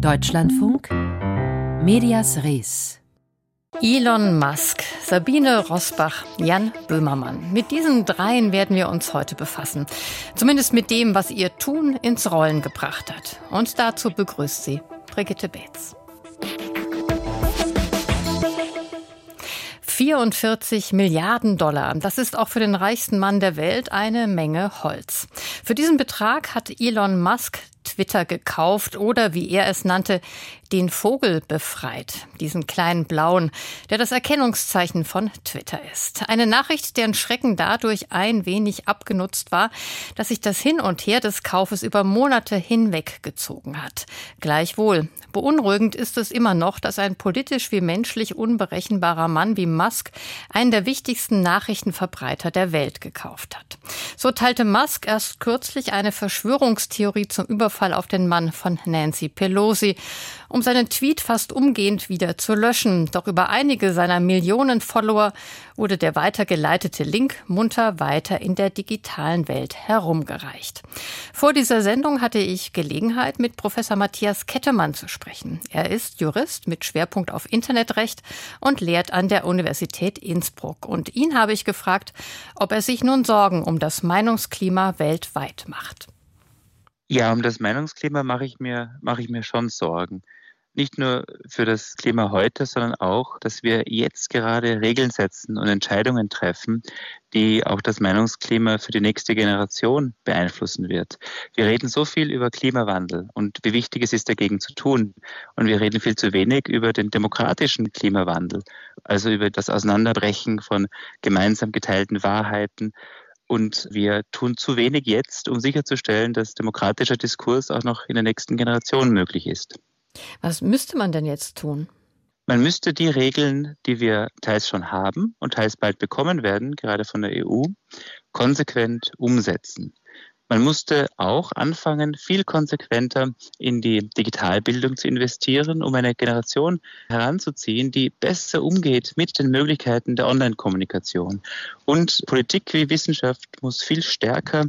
Deutschlandfunk Medias Res Elon Musk, Sabine Rosbach, Jan Böhmermann. Mit diesen dreien werden wir uns heute befassen. Zumindest mit dem, was ihr Tun ins Rollen gebracht hat. Und dazu begrüßt sie Brigitte Beetz. 44 Milliarden Dollar. Das ist auch für den reichsten Mann der Welt eine Menge Holz. Für diesen Betrag hat Elon Musk Twitter gekauft oder, wie er es nannte, den Vogel befreit, diesen kleinen blauen, der das Erkennungszeichen von Twitter ist. Eine Nachricht, deren Schrecken dadurch ein wenig abgenutzt war, dass sich das Hin und Her des Kaufes über Monate hinweg gezogen hat. Gleichwohl, beunruhigend ist es immer noch, dass ein politisch wie menschlich unberechenbarer Mann wie Musk einen der wichtigsten Nachrichtenverbreiter der Welt gekauft hat. So teilte Musk erst kürzlich eine Verschwörungstheorie zum Überfall auf den Mann von Nancy Pelosi, um seinen Tweet fast umgehend wieder zu löschen. Doch über einige seiner Millionen Follower wurde der weitergeleitete Link munter weiter in der digitalen Welt herumgereicht. Vor dieser Sendung hatte ich Gelegenheit, mit Professor Matthias Kettemann zu sprechen. Er ist Jurist mit Schwerpunkt auf Internetrecht und lehrt an der Universität Innsbruck. Und ihn habe ich gefragt, ob er sich nun Sorgen um das Meinungsklima weltweit macht. Ja, um das Meinungsklima mache ich mir, mache ich mir schon Sorgen. Nicht nur für das Klima heute, sondern auch, dass wir jetzt gerade Regeln setzen und Entscheidungen treffen, die auch das Meinungsklima für die nächste Generation beeinflussen wird. Wir reden so viel über Klimawandel und wie wichtig es ist, dagegen zu tun. Und wir reden viel zu wenig über den demokratischen Klimawandel, also über das Auseinanderbrechen von gemeinsam geteilten Wahrheiten, und wir tun zu wenig jetzt, um sicherzustellen, dass demokratischer Diskurs auch noch in der nächsten Generation möglich ist. Was müsste man denn jetzt tun? Man müsste die Regeln, die wir teils schon haben und teils bald bekommen werden, gerade von der EU, konsequent umsetzen. Man musste auch anfangen, viel konsequenter in die Digitalbildung zu investieren, um eine Generation heranzuziehen, die besser umgeht mit den Möglichkeiten der Online-Kommunikation. Und Politik wie Wissenschaft muss viel stärker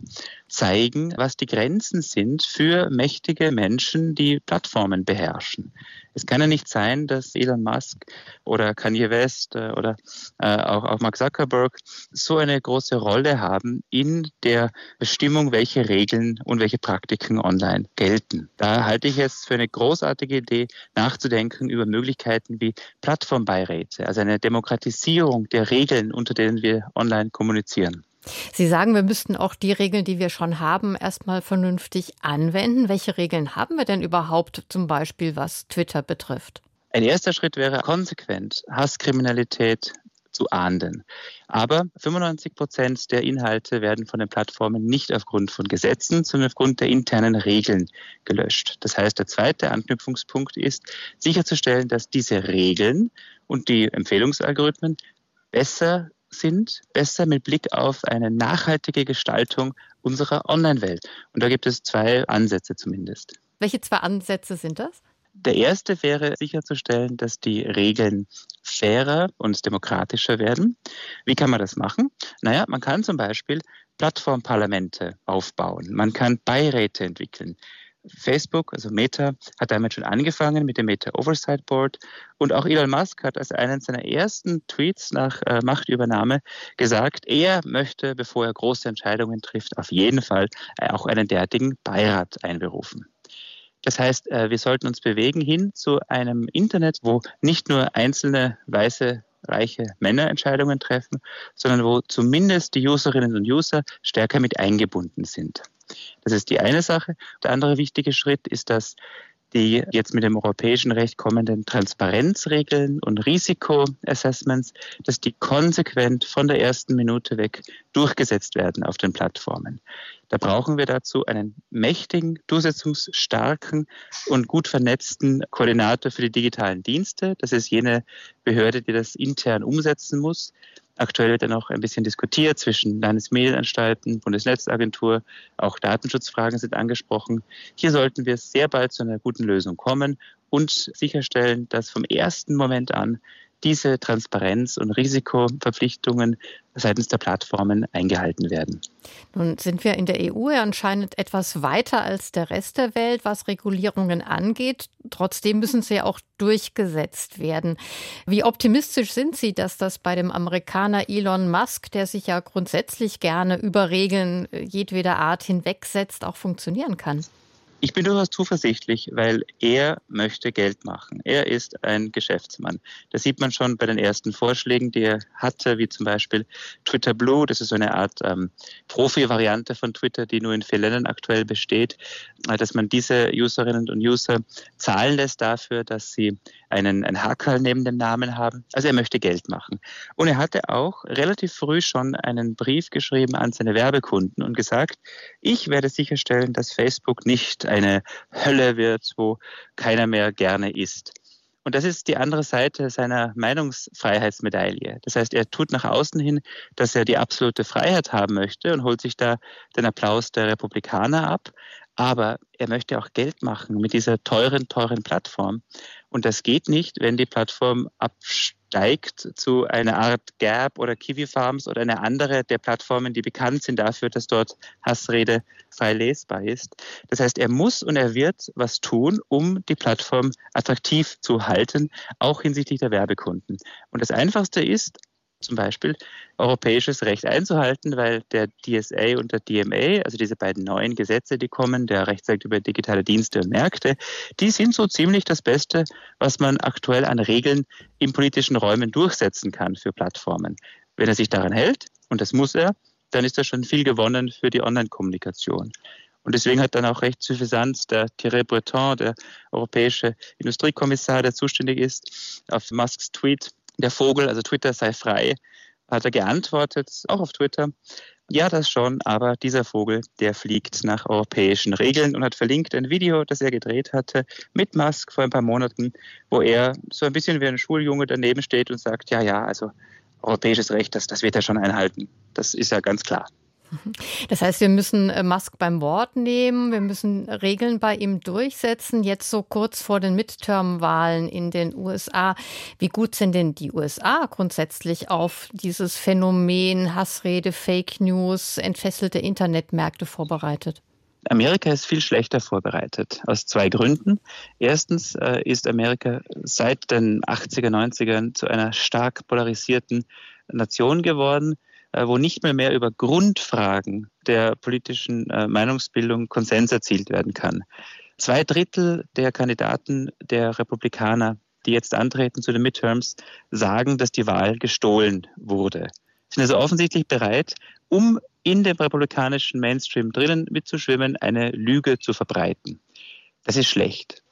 zeigen, was die Grenzen sind für mächtige Menschen, die Plattformen beherrschen. Es kann ja nicht sein, dass Elon Musk oder Kanye West äh, oder äh, auch, auch Mark Zuckerberg so eine große Rolle haben in der Bestimmung, welche Regeln und welche Praktiken online gelten. Da halte ich es für eine großartige Idee, nachzudenken über Möglichkeiten wie Plattformbeiräte, also eine Demokratisierung der Regeln, unter denen wir online kommunizieren. Sie sagen, wir müssten auch die Regeln, die wir schon haben, erstmal vernünftig anwenden. Welche Regeln haben wir denn überhaupt, zum Beispiel was Twitter betrifft? Ein erster Schritt wäre konsequent Hasskriminalität zu ahnden. Aber 95 Prozent der Inhalte werden von den Plattformen nicht aufgrund von Gesetzen, sondern aufgrund der internen Regeln gelöscht. Das heißt, der zweite Anknüpfungspunkt ist, sicherzustellen, dass diese Regeln und die Empfehlungsalgorithmen besser sind, besser mit Blick auf eine nachhaltige Gestaltung unserer Online-Welt. Und da gibt es zwei Ansätze zumindest. Welche zwei Ansätze sind das? Der erste wäre sicherzustellen, dass die Regeln fairer und demokratischer werden. Wie kann man das machen? Naja, man kann zum Beispiel Plattformparlamente aufbauen. Man kann Beiräte entwickeln. Facebook, also Meta, hat damit schon angefangen mit dem Meta Oversight Board. Und auch Elon Musk hat als einen seiner ersten Tweets nach äh, Machtübernahme gesagt, er möchte, bevor er große Entscheidungen trifft, auf jeden Fall äh, auch einen derartigen Beirat einberufen. Das heißt, äh, wir sollten uns bewegen hin zu einem Internet, wo nicht nur einzelne weiße reiche Männer Entscheidungen treffen, sondern wo zumindest die Userinnen und User stärker mit eingebunden sind. Das ist die eine Sache. Der andere wichtige Schritt ist, dass die jetzt mit dem europäischen Recht kommenden Transparenzregeln und Risikoassessments, dass die konsequent von der ersten Minute weg durchgesetzt werden auf den Plattformen. Da brauchen wir dazu einen mächtigen, durchsetzungsstarken und gut vernetzten Koordinator für die digitalen Dienste. Das ist jene Behörde, die das intern umsetzen muss. Aktuell wird ja noch ein bisschen diskutiert zwischen Landesmedienanstalten, Bundesnetzagentur, auch Datenschutzfragen sind angesprochen. Hier sollten wir sehr bald zu einer guten Lösung kommen und sicherstellen, dass vom ersten Moment an diese Transparenz- und Risikoverpflichtungen seitens der Plattformen eingehalten werden. Nun sind wir in der EU ja anscheinend etwas weiter als der Rest der Welt, was Regulierungen angeht. Trotzdem müssen sie ja auch durchgesetzt werden. Wie optimistisch sind Sie, dass das bei dem Amerikaner Elon Musk, der sich ja grundsätzlich gerne über Regeln jedweder Art hinwegsetzt, auch funktionieren kann? Ich bin durchaus zuversichtlich, weil er möchte Geld machen. Er ist ein Geschäftsmann. Das sieht man schon bei den ersten Vorschlägen, die er hatte, wie zum Beispiel Twitter Blue. Das ist so eine Art ähm, Profi-Variante von Twitter, die nur in vier Ländern aktuell besteht, äh, dass man diese Userinnen und User zahlen lässt dafür, dass sie einen, einen Hakel neben dem Namen haben. Also er möchte Geld machen. Und er hatte auch relativ früh schon einen Brief geschrieben an seine Werbekunden und gesagt, ich werde sicherstellen, dass Facebook nicht eine Hölle wird, wo keiner mehr gerne ist. Und das ist die andere Seite seiner Meinungsfreiheitsmedaille. Das heißt, er tut nach außen hin, dass er die absolute Freiheit haben möchte und holt sich da den Applaus der Republikaner ab. Aber er möchte auch Geld machen mit dieser teuren, teuren Plattform. Und das geht nicht, wenn die Plattform absteigt zu einer Art Gap oder Kiwi Farms oder eine andere der Plattformen, die bekannt sind dafür, dass dort Hassrede frei lesbar ist. Das heißt, er muss und er wird was tun, um die Plattform attraktiv zu halten, auch hinsichtlich der Werbekunden. Und das Einfachste ist, zum Beispiel europäisches Recht einzuhalten, weil der DSA und der DMA, also diese beiden neuen Gesetze, die kommen, der Rechtsakt über digitale Dienste und Märkte, die sind so ziemlich das Beste, was man aktuell an Regeln in politischen Räumen durchsetzen kann für Plattformen. Wenn er sich daran hält, und das muss er, dann ist das schon viel gewonnen für die Online-Kommunikation. Und deswegen hat dann auch recht suffisant der Thierry Breton, der europäische Industriekommissar, der zuständig ist, auf Musks Tweet der Vogel, also Twitter sei frei, hat er geantwortet, auch auf Twitter. Ja, das schon, aber dieser Vogel, der fliegt nach europäischen Regeln und hat verlinkt ein Video, das er gedreht hatte mit Musk vor ein paar Monaten, wo er so ein bisschen wie ein Schuljunge daneben steht und sagt, ja, ja, also europäisches Recht, das, das wird er schon einhalten. Das ist ja ganz klar. Das heißt, wir müssen äh, Musk beim Wort nehmen, wir müssen Regeln bei ihm durchsetzen. Jetzt so kurz vor den Midterm-Wahlen in den USA. Wie gut sind denn die USA grundsätzlich auf dieses Phänomen Hassrede, Fake News, entfesselte Internetmärkte vorbereitet? Amerika ist viel schlechter vorbereitet, aus zwei Gründen. Erstens äh, ist Amerika seit den 80er, 90ern zu einer stark polarisierten Nation geworden wo nicht mehr mehr über Grundfragen der politischen äh, Meinungsbildung Konsens erzielt werden kann. Zwei Drittel der Kandidaten der Republikaner, die jetzt antreten zu den Midterms, sagen, dass die Wahl gestohlen wurde. Sind also offensichtlich bereit, um in dem republikanischen Mainstream drinnen mitzuschwimmen, eine Lüge zu verbreiten. Das ist schlecht.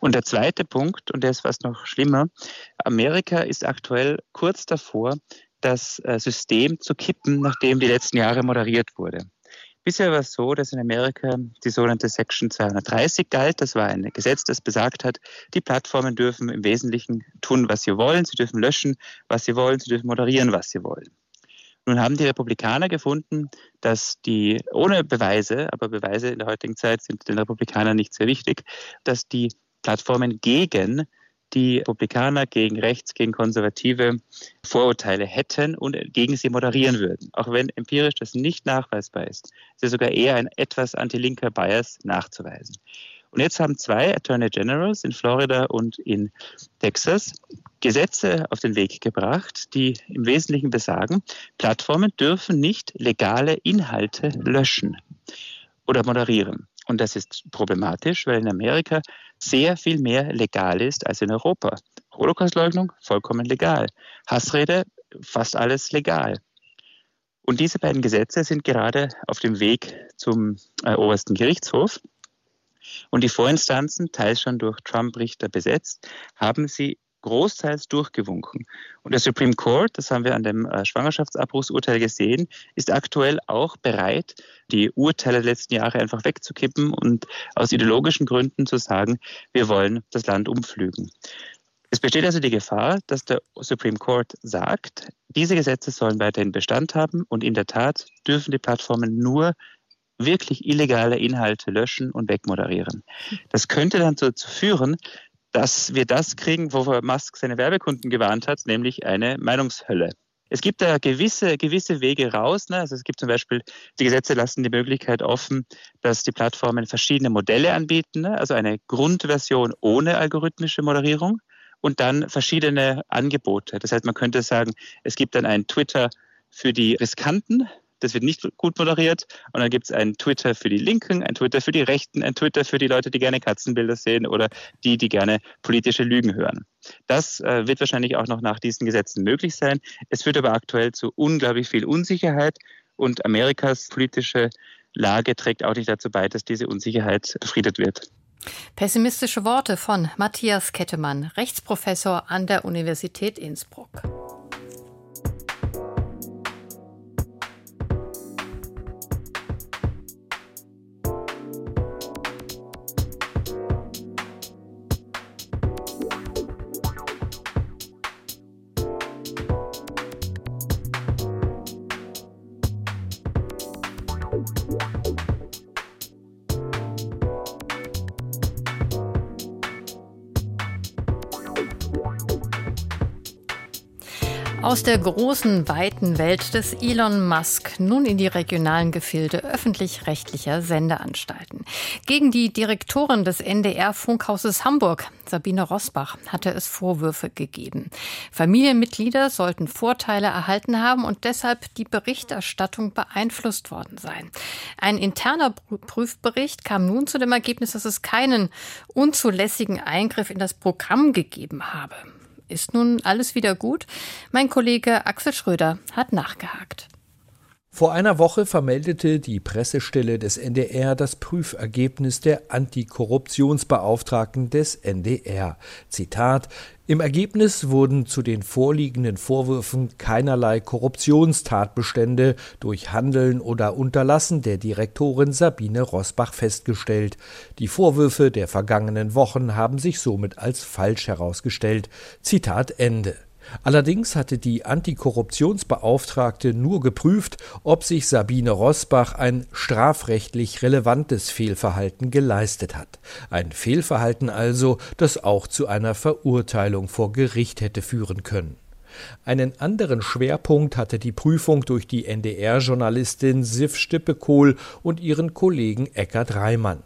Und der zweite Punkt, und der ist fast noch schlimmer, Amerika ist aktuell kurz davor, das äh, System zu kippen, nachdem die letzten Jahre moderiert wurde. Bisher war es so, dass in Amerika die sogenannte Section 230 galt. Das war ein Gesetz, das besagt hat, die Plattformen dürfen im Wesentlichen tun, was sie wollen. Sie dürfen löschen, was sie wollen. Sie dürfen moderieren, was sie wollen. Nun haben die Republikaner gefunden, dass die, ohne Beweise, aber Beweise in der heutigen Zeit sind den Republikanern nicht sehr wichtig, dass die Plattformen gegen die Republikaner gegen Rechts, gegen Konservative Vorurteile hätten und gegen sie moderieren würden. Auch wenn empirisch das nicht nachweisbar ist, ist es sogar eher ein etwas anti-linker Bias nachzuweisen. Und jetzt haben zwei Attorney Generals in Florida und in Texas Gesetze auf den Weg gebracht, die im Wesentlichen besagen, Plattformen dürfen nicht legale Inhalte löschen oder moderieren. Und das ist problematisch, weil in Amerika sehr viel mehr legal ist als in Europa. Holocaustleugnung, vollkommen legal. Hassrede, fast alles legal. Und diese beiden Gesetze sind gerade auf dem Weg zum äh, obersten Gerichtshof. Und die Vorinstanzen, teils schon durch Trump-Richter besetzt, haben sie großteils durchgewunken. Und der Supreme Court, das haben wir an dem äh, Schwangerschaftsabbruchsurteil gesehen, ist aktuell auch bereit, die Urteile der letzten Jahre einfach wegzukippen und aus ideologischen Gründen zu sagen, wir wollen das Land umflügen. Es besteht also die Gefahr, dass der Supreme Court sagt, diese Gesetze sollen weiterhin Bestand haben und in der Tat dürfen die Plattformen nur wirklich illegale Inhalte löschen und wegmoderieren. Das könnte dann dazu führen, dass wir das kriegen, wovor Musk seine Werbekunden gewarnt hat, nämlich eine Meinungshölle. Es gibt da gewisse, gewisse Wege raus. Ne? Also es gibt zum Beispiel, die Gesetze lassen die Möglichkeit offen, dass die Plattformen verschiedene Modelle anbieten. Ne? Also eine Grundversion ohne algorithmische Moderierung und dann verschiedene Angebote. Das heißt, man könnte sagen, es gibt dann ein Twitter für die Riskanten, das wird nicht gut moderiert. Und dann gibt es einen Twitter für die Linken, ein Twitter für die Rechten, ein Twitter für die Leute, die gerne Katzenbilder sehen oder die, die gerne politische Lügen hören. Das äh, wird wahrscheinlich auch noch nach diesen Gesetzen möglich sein. Es führt aber aktuell zu unglaublich viel Unsicherheit und Amerikas politische Lage trägt auch nicht dazu bei, dass diese Unsicherheit befriedet wird. Pessimistische Worte von Matthias Kettemann, Rechtsprofessor an der Universität Innsbruck. Aus der großen, weiten Welt des Elon Musk nun in die regionalen Gefilde öffentlich-rechtlicher Sendeanstalten. Gegen die Direktorin des NDR-Funkhauses Hamburg, Sabine Rosbach, hatte es Vorwürfe gegeben. Familienmitglieder sollten Vorteile erhalten haben und deshalb die Berichterstattung beeinflusst worden sein. Ein interner Prüfbericht kam nun zu dem Ergebnis, dass es keinen unzulässigen Eingriff in das Programm gegeben habe. Ist nun alles wieder gut? Mein Kollege Axel Schröder hat nachgehakt. Vor einer Woche vermeldete die Pressestelle des NDR das Prüfergebnis der Antikorruptionsbeauftragten des NDR. Zitat Im Ergebnis wurden zu den vorliegenden Vorwürfen keinerlei Korruptionstatbestände durch Handeln oder Unterlassen der Direktorin Sabine Rosbach festgestellt. Die Vorwürfe der vergangenen Wochen haben sich somit als falsch herausgestellt. Zitat Ende. Allerdings hatte die Antikorruptionsbeauftragte nur geprüft, ob sich Sabine Rosbach ein strafrechtlich relevantes Fehlverhalten geleistet hat. Ein Fehlverhalten also, das auch zu einer Verurteilung vor Gericht hätte führen können. Einen anderen Schwerpunkt hatte die Prüfung durch die NDR-Journalistin Sif Stippekohl und ihren Kollegen Eckart Reimann.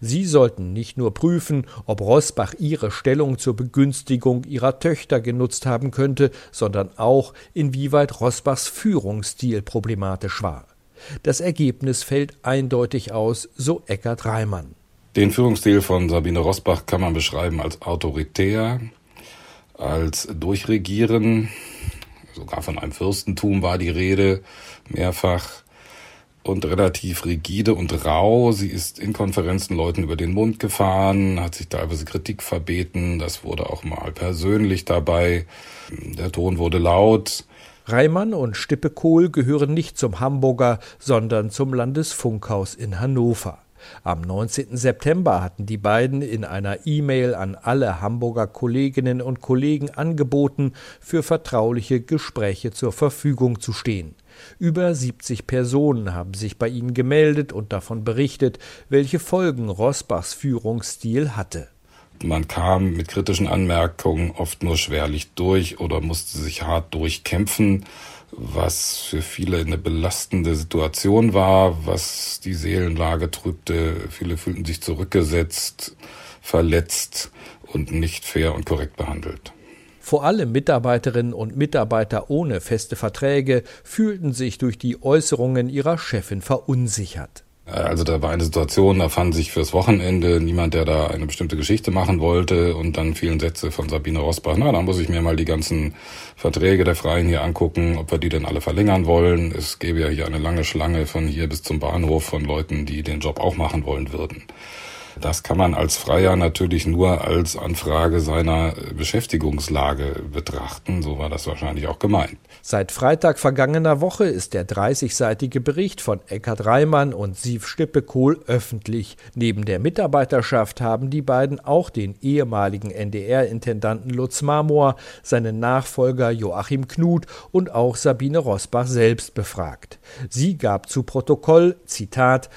Sie sollten nicht nur prüfen, ob Rosbach ihre Stellung zur Begünstigung ihrer Töchter genutzt haben könnte, sondern auch, inwieweit Rosbachs Führungsstil problematisch war. Das Ergebnis fällt eindeutig aus, so Eckart Reimann. Den Führungsstil von Sabine Rosbach kann man beschreiben als autoritär, als durchregieren, sogar von einem Fürstentum war die Rede, mehrfach und relativ rigide und rau. Sie ist in Konferenzen Leuten über den Mund gefahren, hat sich teilweise Kritik verbeten. Das wurde auch mal persönlich dabei. Der Ton wurde laut. Reimann und Stippekohl gehören nicht zum Hamburger, sondern zum Landesfunkhaus in Hannover. Am 19. September hatten die beiden in einer E-Mail an alle Hamburger Kolleginnen und Kollegen angeboten, für vertrauliche Gespräche zur Verfügung zu stehen. Über 70 Personen haben sich bei ihnen gemeldet und davon berichtet, welche Folgen Rosbachs Führungsstil hatte. Man kam mit kritischen Anmerkungen oft nur schwerlich durch oder musste sich hart durchkämpfen, was für viele eine belastende Situation war, was die Seelenlage trübte. Viele fühlten sich zurückgesetzt, verletzt und nicht fair und korrekt behandelt. Vor allem Mitarbeiterinnen und Mitarbeiter ohne feste Verträge fühlten sich durch die Äußerungen ihrer Chefin verunsichert. Also da war eine Situation, da fand sich fürs Wochenende niemand, der da eine bestimmte Geschichte machen wollte und dann fielen Sätze von Sabine Rosbach, na, da muss ich mir mal die ganzen Verträge der Freien hier angucken, ob wir die denn alle verlängern wollen. Es gäbe ja hier eine lange Schlange von hier bis zum Bahnhof von Leuten, die den Job auch machen wollen würden. Das kann man als Freier natürlich nur als Anfrage seiner Beschäftigungslage betrachten. So war das wahrscheinlich auch gemeint. Seit Freitag vergangener Woche ist der 30-seitige Bericht von Eckhard Reimann und Siv Stippekohl öffentlich. Neben der Mitarbeiterschaft haben die beiden auch den ehemaligen NDR-Intendanten Lutz Marmor, seinen Nachfolger Joachim Knut und auch Sabine Rosbach selbst befragt. Sie gab zu Protokoll, Zitat,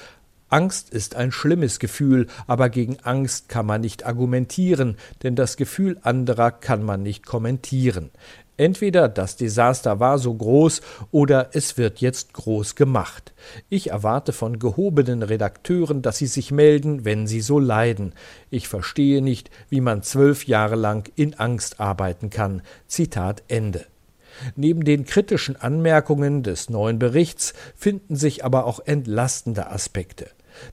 Angst ist ein schlimmes Gefühl, aber gegen Angst kann man nicht argumentieren, denn das Gefühl anderer kann man nicht kommentieren. Entweder das Desaster war so groß oder es wird jetzt groß gemacht. Ich erwarte von gehobenen Redakteuren, dass sie sich melden, wenn sie so leiden. Ich verstehe nicht, wie man zwölf Jahre lang in Angst arbeiten kann. Zitat Ende. Neben den kritischen Anmerkungen des neuen Berichts finden sich aber auch entlastende Aspekte.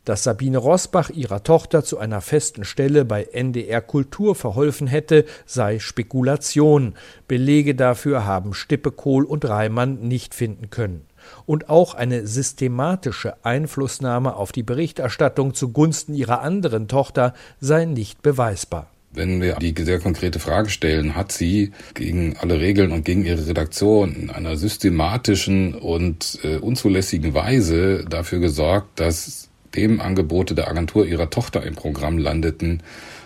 Dass Sabine Rosbach ihrer Tochter zu einer festen Stelle bei NDR Kultur verholfen hätte, sei Spekulation. Belege dafür haben Stippekohl und Reimann nicht finden können. Und auch eine systematische Einflussnahme auf die Berichterstattung zugunsten ihrer anderen Tochter sei nicht beweisbar. Wenn wir die sehr konkrete Frage stellen, hat sie gegen alle Regeln und gegen ihre Redaktion in einer systematischen und äh, unzulässigen Weise dafür gesorgt, dass dem Angebote der Agentur ihrer Tochter im Programm landeten,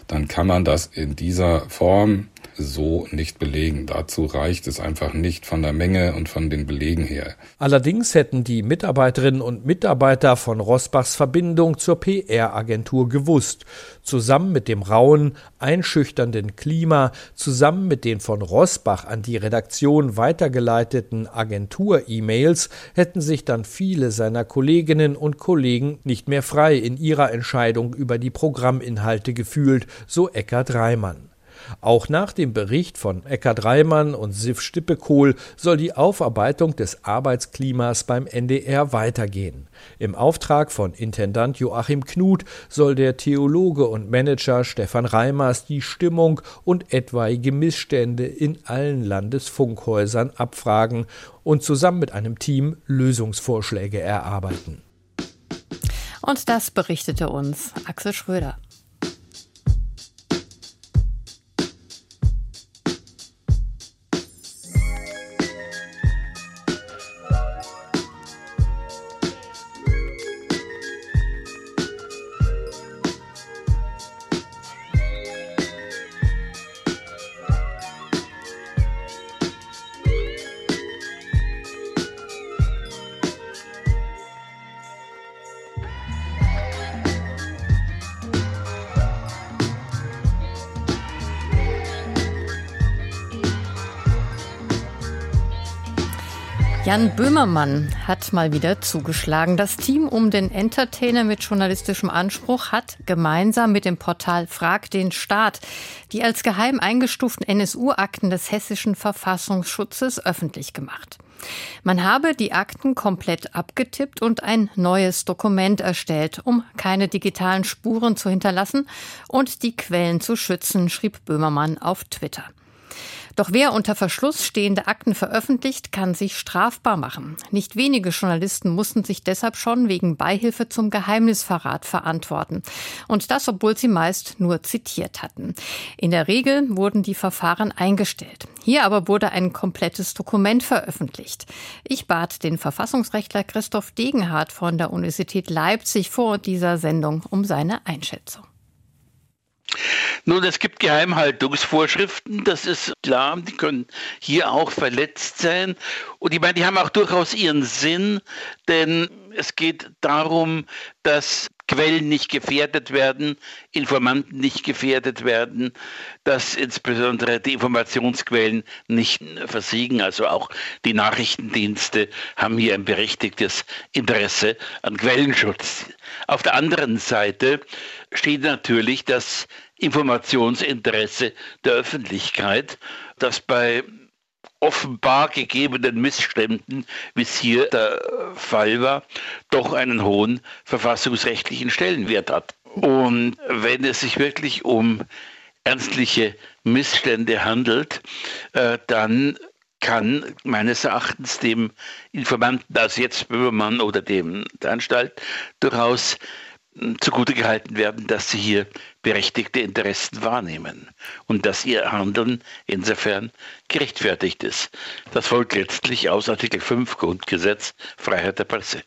dann kann man das in dieser Form so nicht belegen. Dazu reicht es einfach nicht von der Menge und von den Belegen her. Allerdings hätten die Mitarbeiterinnen und Mitarbeiter von Rosbachs Verbindung zur PR-Agentur gewusst. Zusammen mit dem rauen, einschüchternden Klima, zusammen mit den von Rosbach an die Redaktion weitergeleiteten Agentur-E-Mails hätten sich dann viele seiner Kolleginnen und Kollegen nicht mehr frei in ihrer Entscheidung über die Programminhalte gefühlt, so Eckart Reimann. Auch nach dem Bericht von Eckhard Reimann und Sif Stippekohl soll die Aufarbeitung des Arbeitsklimas beim NDR weitergehen. Im Auftrag von Intendant Joachim Knut soll der Theologe und Manager Stefan Reimers die Stimmung und etwaige Missstände in allen Landesfunkhäusern abfragen und zusammen mit einem Team Lösungsvorschläge erarbeiten. Und das berichtete uns Axel Schröder. Jan Böhmermann hat mal wieder zugeschlagen. Das Team um den Entertainer mit journalistischem Anspruch hat gemeinsam mit dem Portal Frag den Staat die als geheim eingestuften NSU-Akten des hessischen Verfassungsschutzes öffentlich gemacht. Man habe die Akten komplett abgetippt und ein neues Dokument erstellt, um keine digitalen Spuren zu hinterlassen und die Quellen zu schützen, schrieb Böhmermann auf Twitter. Doch wer unter Verschluss stehende Akten veröffentlicht, kann sich strafbar machen. Nicht wenige Journalisten mussten sich deshalb schon wegen Beihilfe zum Geheimnisverrat verantworten. Und das, obwohl sie meist nur zitiert hatten. In der Regel wurden die Verfahren eingestellt. Hier aber wurde ein komplettes Dokument veröffentlicht. Ich bat den Verfassungsrechtler Christoph Degenhardt von der Universität Leipzig vor dieser Sendung um seine Einschätzung. Nun, es gibt Geheimhaltungsvorschriften, das ist klar, die können hier auch verletzt sein. Und ich meine, die haben auch durchaus ihren Sinn, denn es geht darum, dass Quellen nicht gefährdet werden, Informanten nicht gefährdet werden, dass insbesondere die Informationsquellen nicht versiegen. Also auch die Nachrichtendienste haben hier ein berechtigtes Interesse an Quellenschutz. Auf der anderen Seite steht natürlich das Informationsinteresse der Öffentlichkeit, das bei offenbar gegebenen Missständen, wie es hier der Fall war, doch einen hohen verfassungsrechtlichen Stellenwert hat. Und wenn es sich wirklich um ernstliche Missstände handelt, äh, dann kann meines Erachtens dem Informanten, also jetzt Böhmermann oder dem der Anstalt, durchaus zugute gehalten werden, dass sie hier berechtigte Interessen wahrnehmen und dass ihr Handeln insofern gerechtfertigt ist. Das folgt letztlich aus Artikel 5 Grundgesetz Freiheit der Presse.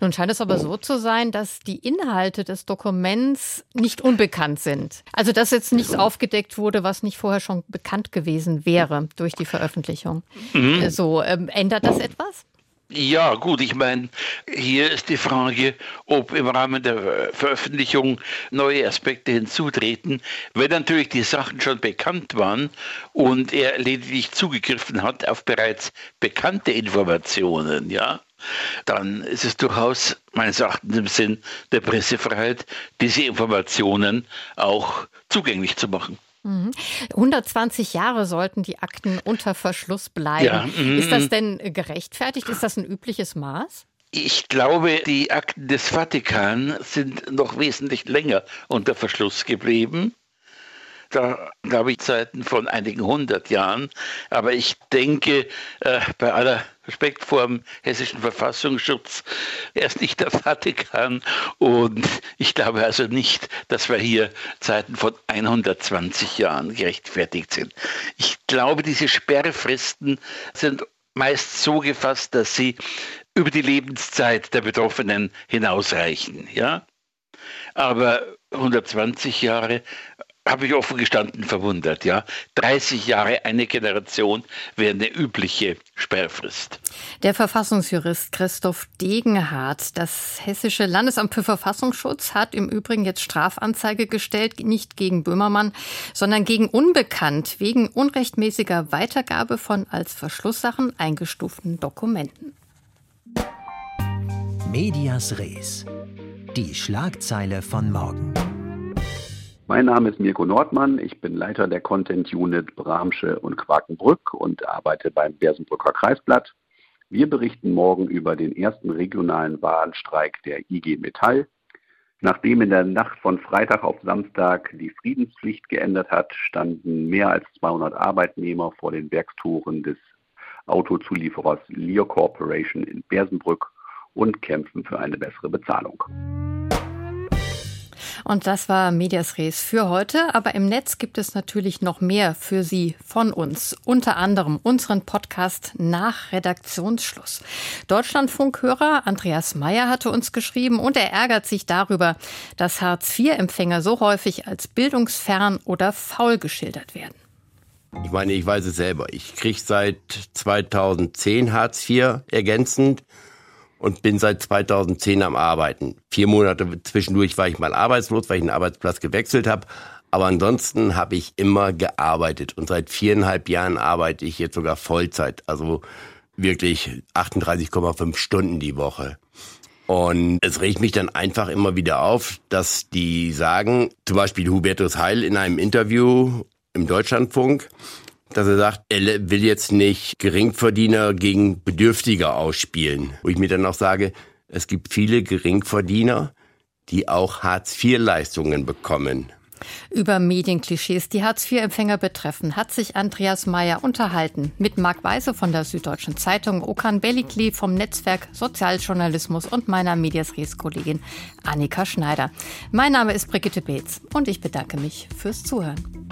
Nun scheint es aber so zu sein, dass die Inhalte des Dokuments nicht unbekannt sind. Also dass jetzt nichts aufgedeckt wurde, was nicht vorher schon bekannt gewesen wäre durch die Veröffentlichung. Mhm. So, ähm, ändert das etwas? Ja, gut, ich meine, hier ist die Frage, ob im Rahmen der Veröffentlichung neue Aspekte hinzutreten. Wenn natürlich die Sachen schon bekannt waren und er lediglich zugegriffen hat auf bereits bekannte Informationen, ja, dann ist es durchaus meines Erachtens im Sinn der Pressefreiheit, diese Informationen auch zugänglich zu machen. 120 mhm. Jahre sollten die Akten unter Verschluss bleiben. Ja, mm. Ist das denn gerechtfertigt? Ist das ein übliches Maß? Ich glaube, die Akten des Vatikan sind noch wesentlich länger unter Verschluss geblieben. Da glaube ich Zeiten von einigen hundert Jahren. Aber ich denke, äh, bei aller Respekt vor dem hessischen Verfassungsschutz, er ist nicht der Vatikan. Und ich glaube also nicht, dass wir hier Zeiten von 120 Jahren gerechtfertigt sind. Ich glaube, diese Sperrfristen sind meist so gefasst, dass sie über die Lebenszeit der Betroffenen hinausreichen. Ja? Aber 120 Jahre habe ich offen gestanden verwundert. Ja, 30 Jahre eine Generation wäre eine übliche Sperrfrist. Der Verfassungsjurist Christoph Degenhardt, das Hessische Landesamt für Verfassungsschutz, hat im Übrigen jetzt Strafanzeige gestellt, nicht gegen Böhmermann, sondern gegen Unbekannt wegen unrechtmäßiger Weitergabe von als Verschlusssachen eingestuften Dokumenten. Medias Res. Die Schlagzeile von morgen. Mein Name ist Mirko Nordmann. Ich bin Leiter der Content Unit Bramsche und Quakenbrück und arbeite beim Bersenbrücker Kreisblatt. Wir berichten morgen über den ersten regionalen Warnstreik der IG Metall. Nachdem in der Nacht von Freitag auf Samstag die Friedenspflicht geändert hat, standen mehr als 200 Arbeitnehmer vor den Werkstoren des Autozulieferers Lear Corporation in Bersenbrück und kämpfen für eine bessere Bezahlung. Und das war Medias Res für heute. Aber im Netz gibt es natürlich noch mehr für Sie von uns. Unter anderem unseren Podcast nach Redaktionsschluss. Deutschlandfunkhörer Andreas Meyer hatte uns geschrieben und er ärgert sich darüber, dass Hartz-IV-Empfänger so häufig als bildungsfern oder faul geschildert werden. Ich meine, ich weiß es selber. Ich kriege seit 2010 Hartz IV ergänzend und bin seit 2010 am Arbeiten. Vier Monate zwischendurch war ich mal arbeitslos, weil ich einen Arbeitsplatz gewechselt habe. Aber ansonsten habe ich immer gearbeitet und seit viereinhalb Jahren arbeite ich jetzt sogar Vollzeit, also wirklich 38,5 Stunden die Woche. Und es regt mich dann einfach immer wieder auf, dass die sagen, zum Beispiel Hubertus Heil in einem Interview im Deutschlandfunk, dass er sagt, er will jetzt nicht Geringverdiener gegen Bedürftige ausspielen. Wo ich mir dann auch sage, es gibt viele Geringverdiener, die auch Hartz-IV-Leistungen bekommen. Über Medienklischees, die Hartz-IV-Empfänger betreffen, hat sich Andreas Mayer unterhalten mit Marc Weise von der Süddeutschen Zeitung, Okan Bellikli vom Netzwerk Sozialjournalismus und meiner Medias Res-Kollegin Annika Schneider. Mein Name ist Brigitte Beetz und ich bedanke mich fürs Zuhören.